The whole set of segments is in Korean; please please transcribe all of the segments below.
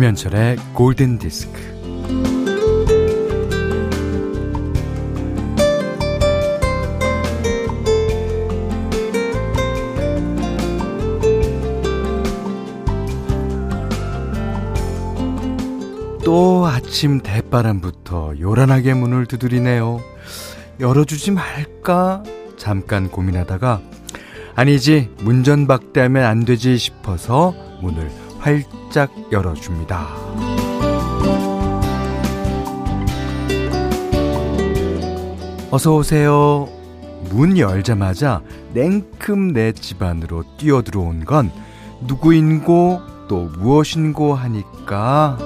김현철의 골든 디스크. 또 아침 대바람부터 요란하게 문을 두드리네요. 열어주지 말까? 잠깐 고민하다가 아니지 문전박대하면 안 되지 싶어서 문을 활짝 열어줍니다. 어서 오세요. 문 열자마자 냉큼 내 집 안으로 뛰어들어온 건 누구인고 또 무엇인고 하니까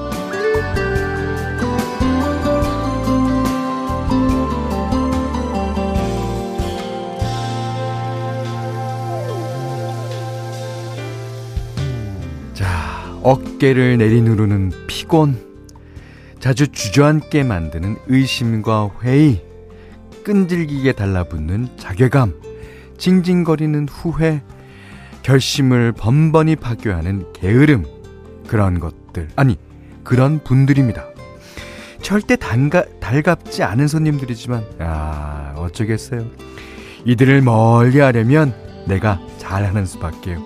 어깨를 내리누르는 피곤, 자주 주저앉게 만드는 의심과 회의, 끈질기게 달라붙는 자괴감, 징징거리는 후회, 결심을 번번이 파괴하는 게으름, 그런 것들, 아니, 그런 분들입니다. 절대 단가, 달갑지 않은 손님들이지만, 아, 어쩌겠어요. 이들을 멀리 하려면 내가 잘하는 수밖에요.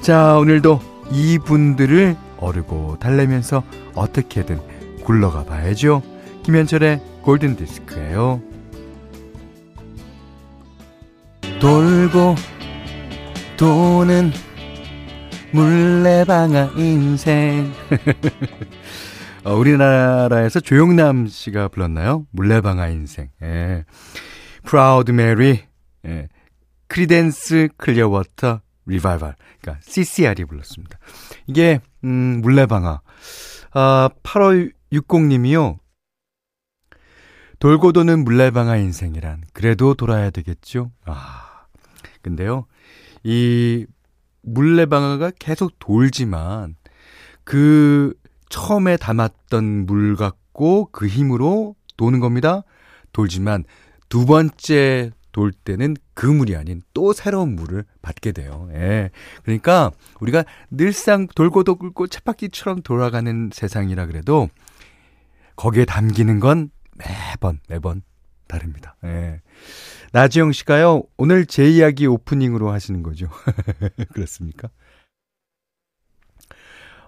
자, 오늘도 이분들을 어르고 달래면서 어떻게든 굴러가 봐야죠. 김현철의 골든 디스크예요. 돌고 도는 물레방아 인생. 어, 우리나라에서 조용남 씨가 불렀나요? 물레방아 인생. 예. Proud Mary. 예. 크리덴스 클리어워터 리바이벌. 그러니까 CCR이 불렀습니다. 이게 음, 물레방아. 아, 8160님이요. 돌고 도는 물레방아 인생이란 그래도 돌아야 되겠죠. 아. 근데요. 이 물레방아가 계속 돌지만 그 처음에 담았던 물 갖고 그 힘으로 도는 겁니다. 돌지만 두 번째 돌 때는 그 물이 아닌 또 새로운 물을 받게 돼요. 예. 그러니까 우리가 늘상 돌고 돌고 쳇바퀴처럼 돌아가는 세상이라 그래도 거기에 담기는 건 매번 매번 다릅니다. 예. 나지영 씨가요, 오늘 제 이야기 오프닝으로 하시는 거죠. 그렇습니까?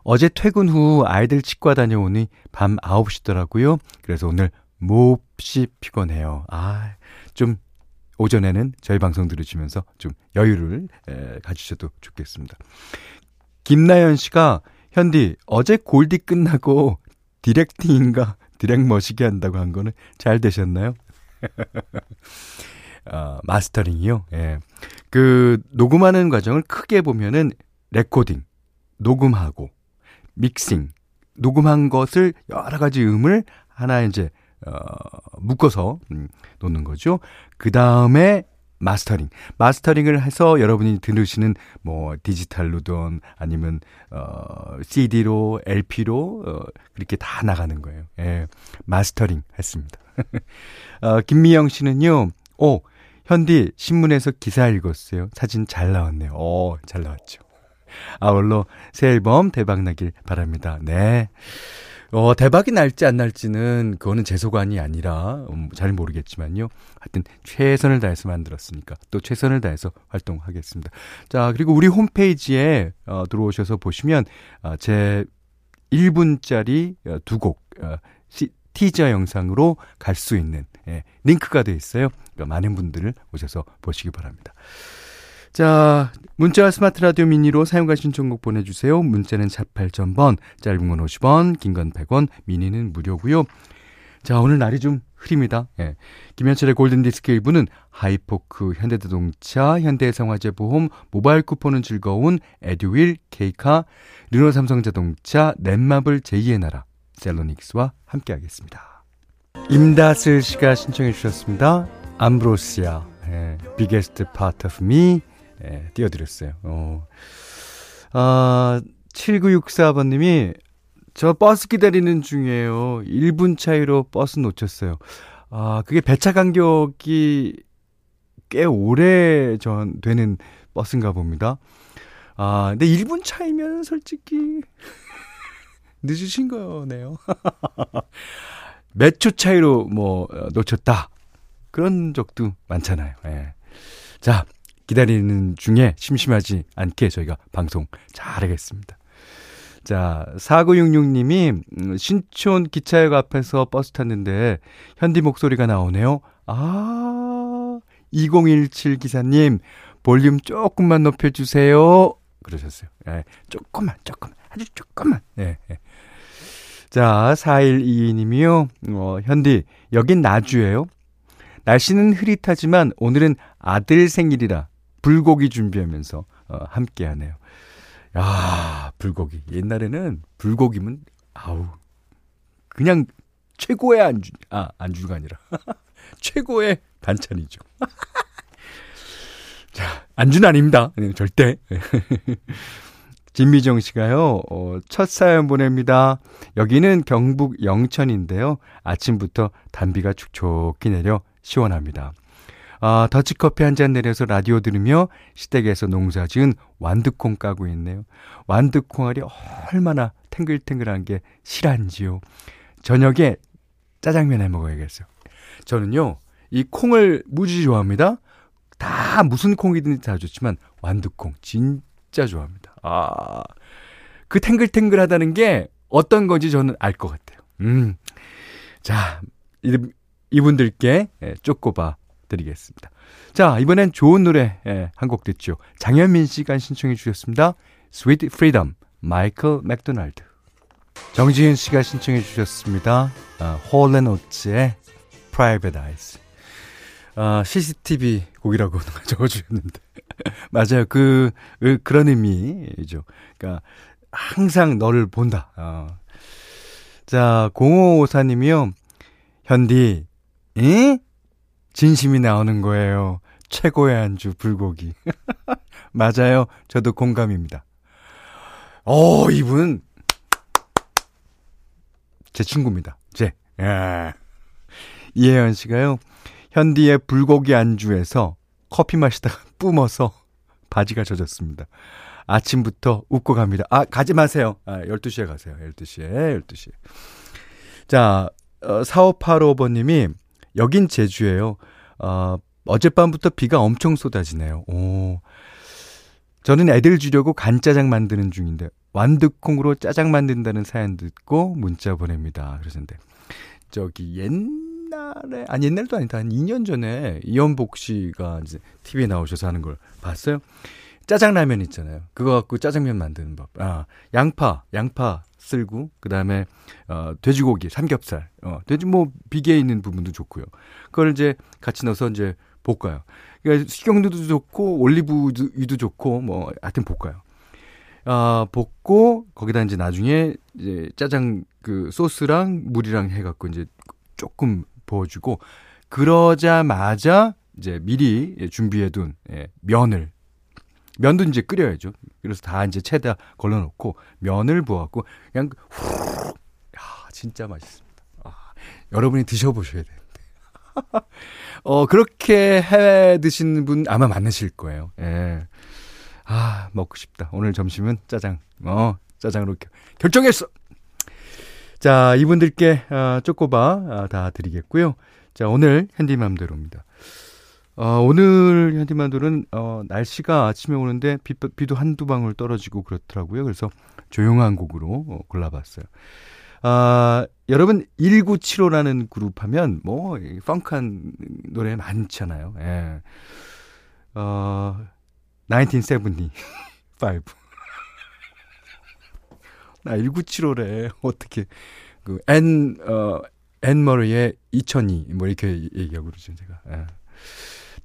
어제 퇴근 후 아이들 치과 다녀오니 밤 9시더라고요. 그래서 오늘 몹시 피곤해요. 아, 좀 오전에는 저희 방송 들으시면서 좀 여유를 에, 가지셔도 좋겠습니다. 김나연 씨가 현디 어제 골디 끝나고 directing인가 디렉 머시게 한다고 한 거는 잘 되셨나요? 어, mastering이요. 예. 그 녹음하는 과정을 크게 보면은 레코딩, 녹음하고 믹싱, 녹음한 것을 여러 가지 음을 하나 이제 어, 묶어서 음, 놓는 거죠. 그 다음에 마스터링. 마스터링을 해서 여러분이 들으시는 뭐 디지털로든 아니면 어 CD로 LP로 어 그렇게 다 나가는 거예요. 예. 마스터링 했습니다. 어 김미영 씨는요. 오, 현디 신문에서 기사 읽었어요. 사진 잘 나왔네요. 오, 잘 나왔죠. 아울러 새 앨범 대박 나길 바랍니다. 네. 어, 대박이 날지 안 날지는 그거는 제 소관이 아니라 음, 잘 모르겠지만요. 하여튼 최선을 다해서 만들었으니까 또 최선을 다해서 활동하겠습니다. 자, 그리고 우리 홈페이지에 어, 들어오셔서 보시면 어, 제 1분짜리 어, 두곡 어, 티저 영상으로 갈 수 있는 예, 링크가 되어 있어요. 그러니까 많은 분들을 오셔서 보시기 바랍니다. 자, 문자와 스마트 라디오 미니로 사연과 신청곡 보내주세요. 문자는 48,000번, 짧은 건 50원, 긴 건 100원, 미니는 무료고요. 자, 오늘 날이 좀 흐립니다. 예. 김현철의 골든디스크 1부는 하이포크, 현대자동차, 현대해상화재보험, 모바일 쿠폰은 즐거운 에듀윌, 케이카, 르노삼성자동차, 넷마블 제2의 나라, 셀로닉스와 함께하겠습니다. 임다슬 씨가 신청해 주셨습니다. 암브로시아, 예, biggest part of me, 예, 띄워드렸어요. 어. 아, 7964번님이 저 버스 기다리는 중이에요. 1분 차이로 버스 놓쳤어요. 아, 그게 배차 간격이 꽤 오래 전 되는 버스인가 봅니다. 아, 근데 1분 차이면 솔직히 늦으신 거네요. 몇 초 차이로 뭐 어, 놓쳤다. 그런 적도 많잖아요. 예. 자, 기다리는 중에 심심하지 않게 저희가 방송 잘하겠습니다. 자, 4966님이 음, 신촌 기차역 앞에서 버스 탔는데 현디 목소리가 나오네요. 아, 2017 기사님, 볼륨 조금만 높여주세요. 그러셨어요. 예, 조금만, 조금만, 아주 조금만. 예, 예. 자, 4122님이요. 어, 현디, 여긴 나주예요. 날씨는 흐릿하지만 오늘은 아들 생일이라 불고기 준비하면서 어, 함께 하네요. 야, 불고기. 옛날에는 불고기면 아우 그냥 최고의 안주 아, 안주가 아니라 최고의 반찬이죠. 자, 안주는 아닙니다. 네, 절대. 진미정 씨가요, 어, 첫 사연 보냅니다. 여기는 경북 영천인데요. 아침부터 단비가 축촉히 내려 시원합니다. 아, 더치커피 한 잔 내려서 라디오 들으며 시댁에서 농사 지은 완두콩 까고 있네요. 완두콩 알이 얼마나 탱글탱글한 게 실한지요. 저녁에 짜장면 해 먹어야겠어요. 저는요, 이 콩을 무지 좋아합니다. 다 무슨 콩이든 다 좋지만 완두콩 진짜 좋아합니다. 아, 그 탱글탱글하다는 게 어떤 건지 저는 알 것 같아요. 음. 자, 이분들께 예, 쪼꼬바 드리겠습니다. 자, 이번엔 좋은 노래 예, 한곡 듣죠. 장현민 씨가 신청해 주셨습니다. Sweet Freedom, 마이클 맥도날드. 정지현 씨가 신청해 주셨습니다. 어, 홀앤오츠의 Private Eyes. 아, CCTV 곡이라고 적어주셨는데. 맞아요. 그, 그, 그런 의미죠. 그러니까, 항상 너를 본다. 어. 자, 0554님이요. 현디, 에? 진심이 나오는 거예요. 최고의 안주, 불고기. 맞아요. 저도 공감입니다. 어, 이분, 제 친구입니다. 제. 예. 이혜연 씨가요, 현디의 불고기 안주에서 커피 마시다가 뿜어서 바지가 젖었습니다. 아침부터 웃고 갑니다. 아, 가지 마세요. 아, 12시에 가세요. 12시에, 12시에. 자, 어, 4585번님이 여긴 제주예요. 어, 어젯밤부터 비가 엄청 쏟아지네요. 오. 저는 애들 주려고 간짜장 만드는 중인데 완두콩으로 짜장 만든다는 사연 듣고 문자 보냅니다. 그러셨는데 저기 옛날에 아니 옛날도 아니다 한 2년 전에 이연복 씨가 이제 TV에 나오셔서 하는 걸 봤어요. 짜장라면 있잖아요. 그거 갖고 짜장면 만드는 법. 아, 양파, 양파 쓸고 그다음에 어 돼지고기, 삼겹살. 어 돼지 뭐 비계에 있는 부분도 좋고요. 그걸 이제 같이 넣어서 이제 볶아요. 그러니까 식용유도 좋고 올리브유도 좋고 뭐 하여튼 볶아요. 아, 볶고 거기다 이제 나중에 이제 짜장 그 소스랑 물이랑 해 갖고 이제 조금 부어 주고 그러자마자 이제 미리 준비해 둔 예, 면을 면도 이제 끓여야죠. 그래서 다 이제 채다 걸러놓고 면을 부어갖고 그냥 후, 야 진짜 맛있습니다. 아, 여러분이 드셔보셔야 되는데. 어 그렇게 해 드시는 분 아마 많으실 거예요. 예. 아 먹고 싶다. 오늘 점심은 짜장. 어 짜장으로 결정했어. 자 이분들께 아, 쪼꼬바 아, 다 드리겠고요. 자 오늘 핸디맘대로입니다. 어, 오늘 현디만돌은 어, 날씨가 아침에 오는데 비, 비도 한두 방울 떨어지고 그렇더라고요. 그래서 조용한 곡으로 어, 골라봤어요. 아, 여러분 1975라는 그룹 하면 뭐 펑크한 노래 많잖아요. 예. 어, 1975. 나 1975래. 어떻게 그 앤, 어, 앤 마리의 2002, 뭐 이렇게 얘기하고 그러죠, 제가. 예.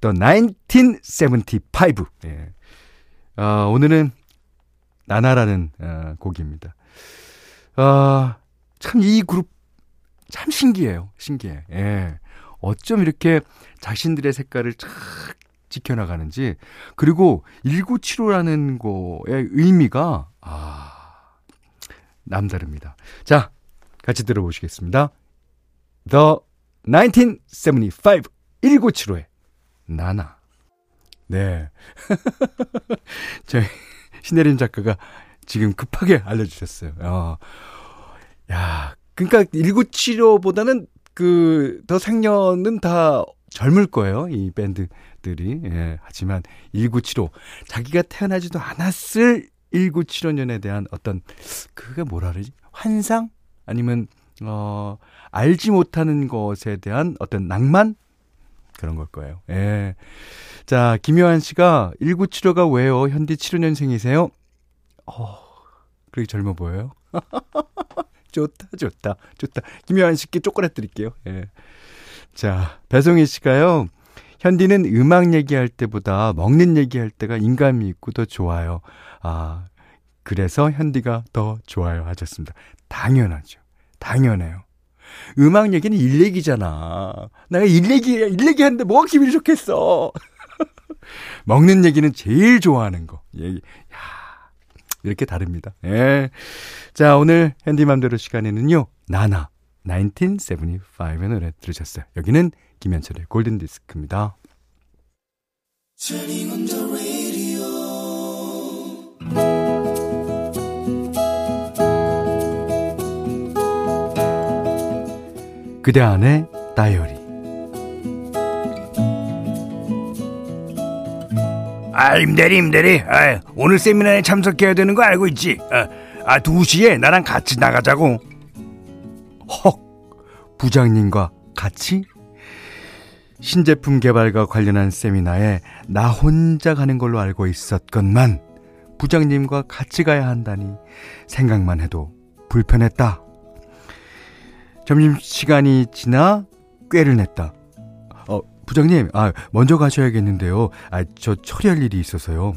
The 1975. 예. 어, 오늘은 나나라는 어, 곡입니다. 어, 참이 그룹 참 신기해요. 신기해. 예. 어쩜 이렇게 자신들의 색깔을 쫙 지켜나가는지. 그리고 1975라는 거의 의미가, 아, 남다릅니다. 자, 같이 들어보시겠습니다. The 1975, 1975의 나나. 네. 저희 신혜림 작가가 지금 급하게 알려주셨어요. 어, 야, 그러니까 1975보다는 그 더 생년은 다 젊을 거예요. 이 밴드들이. 예. 하지만 1975 자기가 태어나지도 않았을 1975년에 대한 어떤 그게 뭐라 그러지? 환상 아니면 어 알지 못하는 것에 대한 어떤 낭만 그런 걸 거예요. 예. 자, 김효한 씨가 1975가 왜요? 현디 75년생이세요? 어, 그렇게 젊어 보여요? 좋다, 좋다, 좋다. 김효한 씨께 초콜릿 드릴게요. 예. 자, 배송희 씨가요. 현디는 음악 얘기할 때보다 먹는 얘기할 때가 인감이 있고 더 좋아요. 아, 그래서 현디가 더 좋아요 하셨습니다. 당연하죠. 당연해요. 음악 얘기는 일 얘기잖아. 내가 일 얘기, 일 얘기 하는데 뭐가 기분이 좋겠어. 먹는 얘기는 제일 좋아하는 거. 얘기. 야 이렇게 다릅니다. 예. 자, 오늘 핸디맘대로 시간에는요, 나나, 1975의 노래 들으셨어요. 여기는 김현철의 골든디스크입니다. 그대 안의 다이어리. 아 임대리 임대리. 아, 오늘 세미나에 참석해야 되는 거 알고 있지? 아, 아 2시에 나랑 같이 나가자고. 헉 부장님과 같이? 신제품 개발과 관련한 세미나에 나 혼자 가는 걸로 알고 있었건만 부장님과 같이 가야 한다니 생각만 해도 불편했다. 점심시간이 지나 꾀를 냈다. 어, 부장님, 아, 먼저 가셔야겠는데요. 아, 저 처리할 일이 있어서요.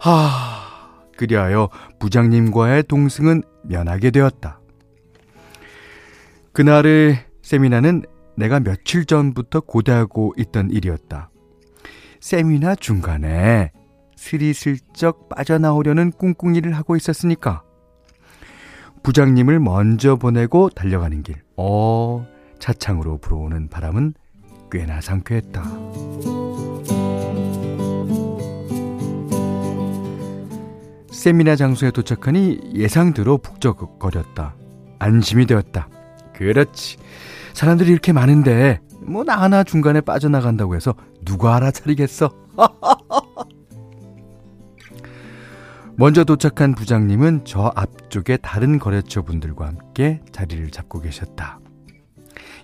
하, 그리하여 부장님과의 동승은 면하게 되었다. 그날의 세미나는 내가 며칠 전부터 고대하고 있던 일이었다. 세미나 중간에 스리슬쩍 빠져나오려는 꿍꿍이를 하고 있었으니까. 부장님을 먼저 보내고 달려가는 길. 어, 차창으로 불어오는 바람은 꽤나 상쾌했다. 세미나 장소에 도착하니 예상대로 북적거렸다. 안심이 되었다. 그렇지. 사람들이 이렇게 많은데 뭐나 하나 중간에 빠져나간다고 해서 누가 알아차리겠어? 먼저 도착한 부장님은 저 앞쪽에 다른 거래처 분들과 함께 자리를 잡고 계셨다.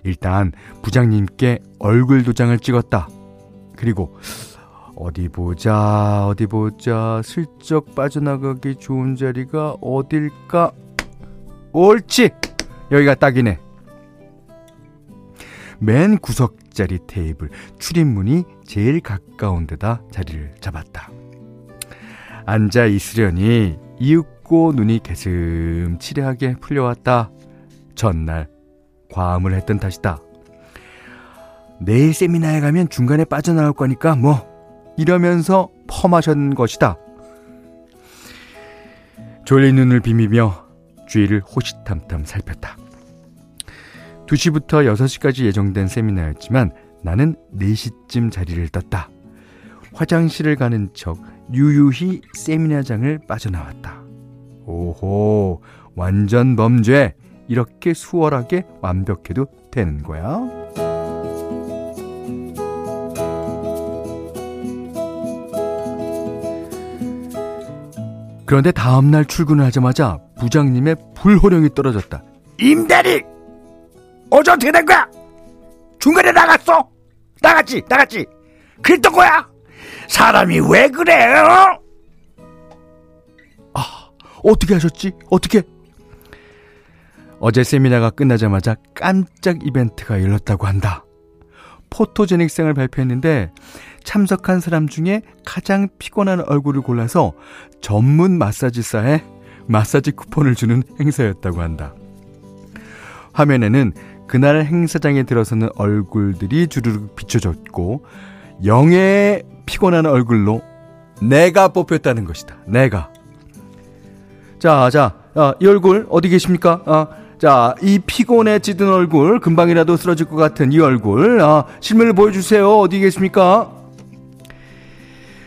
일단 부장님께 얼굴 도장을 찍었다. 그리고 어디 보자, 어디 보자, 슬쩍 빠져나가기 좋은 자리가 어딜까? 옳지! 여기가 딱이네. 맨 구석자리 테이블, 출입문이 제일 가까운 데다 자리를 잡았다. 앉아 있으려니 이윽고 눈이 개슴치레하게 풀려왔다. 전날 과음을 했던 탓이다. 내일 세미나에 가면 중간에 빠져나올 거니까 뭐 이러면서 펌하셨는 것이다. 졸린 눈을 비비며 주위를 호시탐탐 살폈다. 2시부터 6시까지 예정된 세미나였지만 나는 4시쯤 자리를 떴다. 화장실을 가는 척 유유히 세미나장을 빠져나왔다. 오호, 완전 범죄. 이렇게 수월하게 완벽해도 되는 거야? 그런데 다음날 출근을 하자마자 부장님의 불호령이 떨어졌다. 임대리! 어제 어떻게 된 거야? 중간에 나갔어? 나갔지, 나갔지. 그랬던 거야? 사람이 왜 그래요? 아, 어떻게 하셨지? 어떻게? 어제 세미나가 끝나자마자 깜짝 이벤트가 열렸다고 한다. 포토제닉상을 발표했는데 참석한 사람 중에 가장 피곤한 얼굴을 골라서 전문 마사지사에 마사지 쿠폰을 주는 행사였다고 한다. 화면에는 그날 행사장에 들어서는 얼굴들이 주르륵 비춰졌고 영예의 피곤한 얼굴로 내가 뽑혔다는 것이다. 내가. 자, 자, 아, 이 얼굴 어디 계십니까? 아, 자, 이 피곤해지던 얼굴, 금방이라도 쓰러질 것 같은 이 얼굴, 아, 실물을 보여주세요. 어디 계십니까?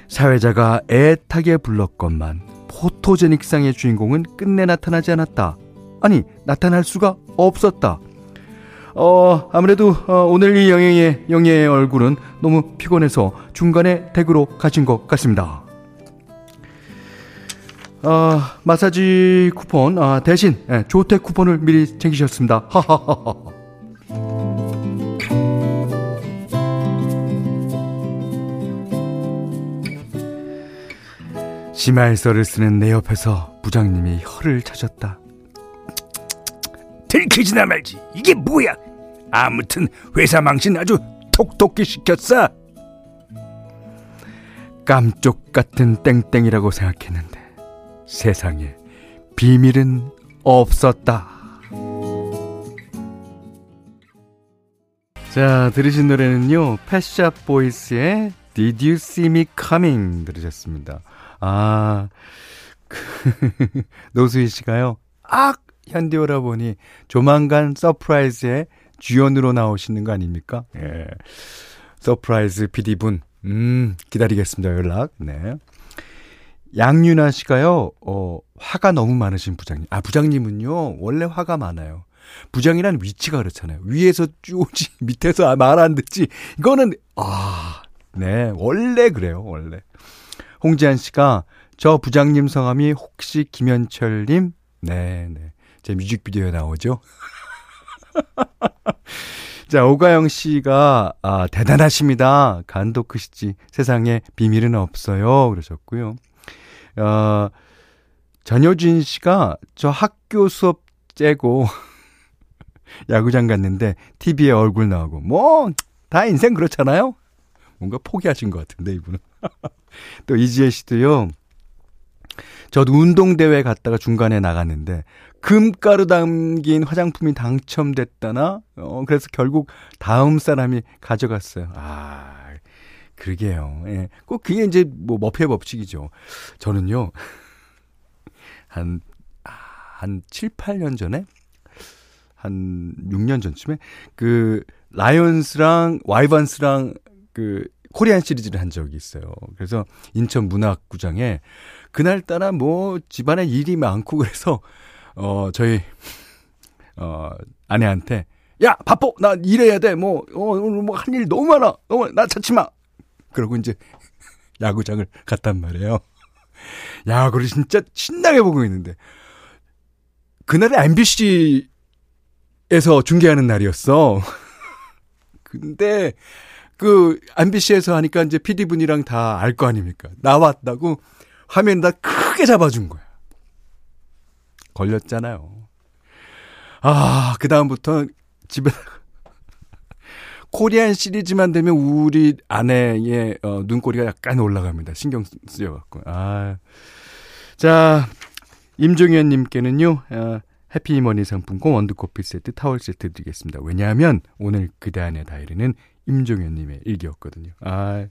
사회자가 애타게 불렀건만 포토제닉상의 주인공은 끝내 나타나지 않았다. 아니, 나타날 수가 없었다. 어, 아무래도 어, 오늘 이 영예의, 영예의 얼굴은 너무 피곤해서 중간에 댁으로 가신 것 같습니다. 어, 마사지 쿠폰 아, 대신 예, 조택 쿠폰을 미리 챙기셨습니다. 하하하하. 심할서를 쓰는 내 옆에서 부장님이 혀를 차셨다. 들키지나 말지. 이게 뭐야? 아무튼 회사 망신 아주 톡톡히 시켰어. 깜쪽 같은 땡땡이라고 생각했는데 세상에 비밀은 없었다. 자, 들으신 노래는요. 패샵 보이스의 Did You See Me Coming 들으셨습니다. 아, 노수희 씨가요. 악! 현디 오라버니 조만간 서프라이즈의 주연으로 나오시는 거 아닙니까? 예. 서프라이즈 PD분, 음, 기다리겠습니다. 연락. 네. 양윤아 씨가요, 어, 화가 너무 많으신 부장님. 아, 부장님은요, 원래 화가 많아요. 부장이란 위치가 그렇잖아요. 위에서 쪼지, 밑에서 말 안 듣지. 이거는, 아, 네, 원래 그래요, 원래. 홍지한 씨가, 저 부장님 성함이 혹시 김현철님? 네, 네. 제 뮤직비디오에 나오죠. 자, 오가영 씨가, 아, 대단하십니다. 간도 크시지. 세상에 비밀은 없어요. 그러셨고요. 어, 전효진 씨가 저 학교 수업 째고 야구장 갔는데 TV에 얼굴 나오고, 뭐, 다 인생 그렇잖아요? 뭔가 포기하신 것 같은데, 이분은. 또 이지혜 씨도요, 저도 운동대회 갔다가 중간에 나갔는데, 금가루 담긴 화장품이 당첨됐다나? 어, 그래서 결국 다음 사람이 가져갔어요. 아, 그러게요. 예. 꼭 그게 이제 뭐 머피의 법칙이죠. 저는요, 한, 아, 한 7, 8년 전에? 한 6년 전쯤에? 그, 라이온스랑 와이번스랑 그, 코리안 시리즈를 한 적이 있어요. 그래서 인천 문학구장에 그날따라 뭐 집안에 일이 많고 그래서 어, 저희, 어, 아내한테, 야, 바빠! 나 일해야 돼! 뭐, 어, 오늘 뭐, 한 일 너무 많아! 어, 나 찾지 마! 그러고 이제, 야구장을 갔단 말이에요. 야구를 진짜 신나게 보고 있는데, 그날에 MBC에서 중계하는 날이었어. 근데, 그, MBC에서 하니까 이제 PD분이랑 다 알 거 아닙니까? 나왔다고 화면에다 크게 잡아준 거야. 걸렸잖아요. 아, 그다음부터 집에 코리안 시리즈만 되면 우리 아내의 어, 눈꼬리가 약간 올라갑니다. 신경 쓰여갖고. 아. 자, 임종현 님께는요, 어, 해피머니 상품권 원두커피 세트, 타월 세트 드리겠습니다. 왜냐하면 오늘 그대 안의 다이리는 임종현 님의 일기였거든요. 아.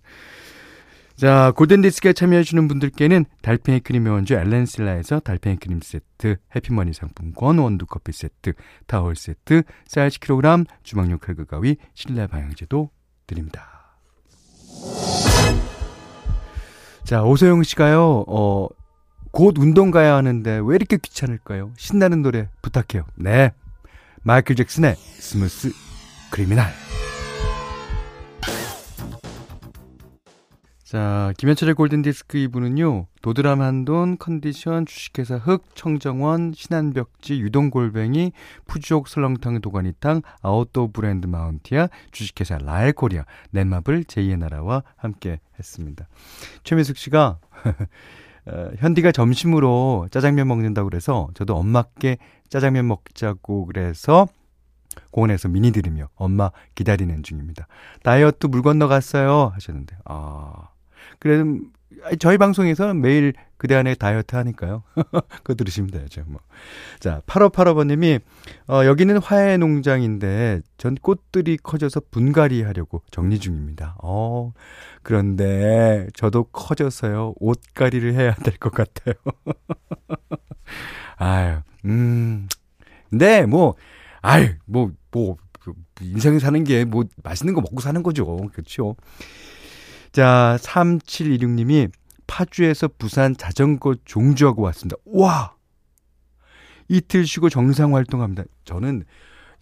자, 골든디스크에 참여해주시는 분들께는 달팽이 크림 의 원조 엘렌실라에서 달팽이 크림 세트, 해피머니 상품권, 원두커피 세트, 타월 세트, 쌀 10kg, 주방용 칼과 가위, 실내 방향제도 드립니다. 자, 오소영 씨가요, 어, 곧 운동 가야 하는데 왜 이렇게 귀찮을까요? 신나는 노래 부탁해요. 네. 마이클 잭슨의 Smooth Criminal. 자, 김현철의 골든디스크 2부는요, 도드람 한돈, 컨디션, 주식회사 흑, 청정원, 신한벽지, 유동골뱅이, 푸주옥 설렁탕 도가니탕, 아웃도어 브랜드 마운티아, 주식회사 라엘 코리아, 넷마블 제이의 나라와 함께 했습니다. 최민숙 씨가, 어, 현디가 점심으로 짜장면 먹는다고 그래서 저도 엄마께 짜장면 먹자고 그래서 공원에서 미니 들으며 엄마 기다리는 중입니다. 다이어트 물 건너 갔어요 하셨는데, 아, 그래도 저희 방송에서는 매일 그대 안에 다이어트 하니까요. 그거 들으시면 되죠, 뭐. 자, 8585번님이, 어, 여기는 화해 농장인데, 전 꽃들이 커져서 분갈이 하려고 정리 중입니다. 어, 그런데, 저도 커져서요, 옷갈이를 해야 될 것 같아요. 아유, 음. 근데, 뭐, 아유, 뭐, 뭐, 그 인생 사는 게 뭐, 맛있는 거 먹고 사는 거죠. 그렇죠. 자, 3726님이 파주에서 부산 자전거 종주하고 왔습니다. 와! 이틀 쉬고 정상 활동합니다. 저는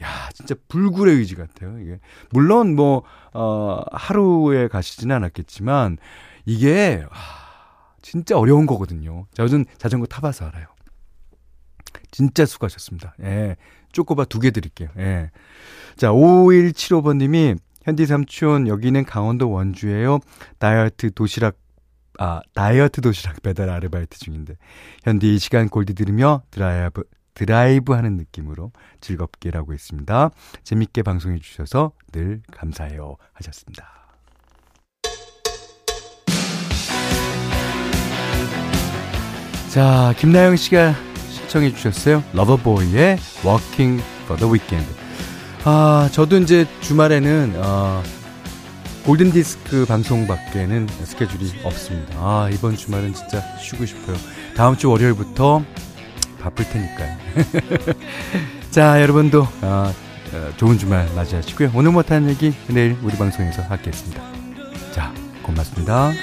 야, 진짜 불굴의 의지 같아요. 이게 물론 뭐 어, 하루에 가시지는 않았겠지만 이게 아, 진짜 어려운 거거든요. 저는 자전거 타봐서 알아요. 진짜 수고하셨습니다. 예. 쪼꼬바 두 개 드릴게요. 예. 자, 5175번님이 현디 삼촌 여기는 강원도 원주예요. 다이어트 도시락 아 다이어트 도시락 배달 아르바이트 중인데 현디 이 시간 골디 들으며 드라이브 드라이브 하는 느낌으로 즐겁게 일하고 있습니다. 재밌게 방송해 주셔서 늘 감사해요 하셨습니다. 자, 김나영 씨가 신청해 주셨어요. 러버보이의 Working for the Weekend. 아, 저도 이제 주말에는 어, 골든 디스크 방송 밖에는 스케줄이 없습니다. 아, 이번 주말은 진짜 쉬고 싶어요. 다음 주 월요일부터 바쁠 테니까요. 자, 여러분도 어, 어, 좋은 주말 맞이하시고요. 오늘 못한 얘기 내일 우리 방송에서 하겠습니다. 자, 고맙습니다.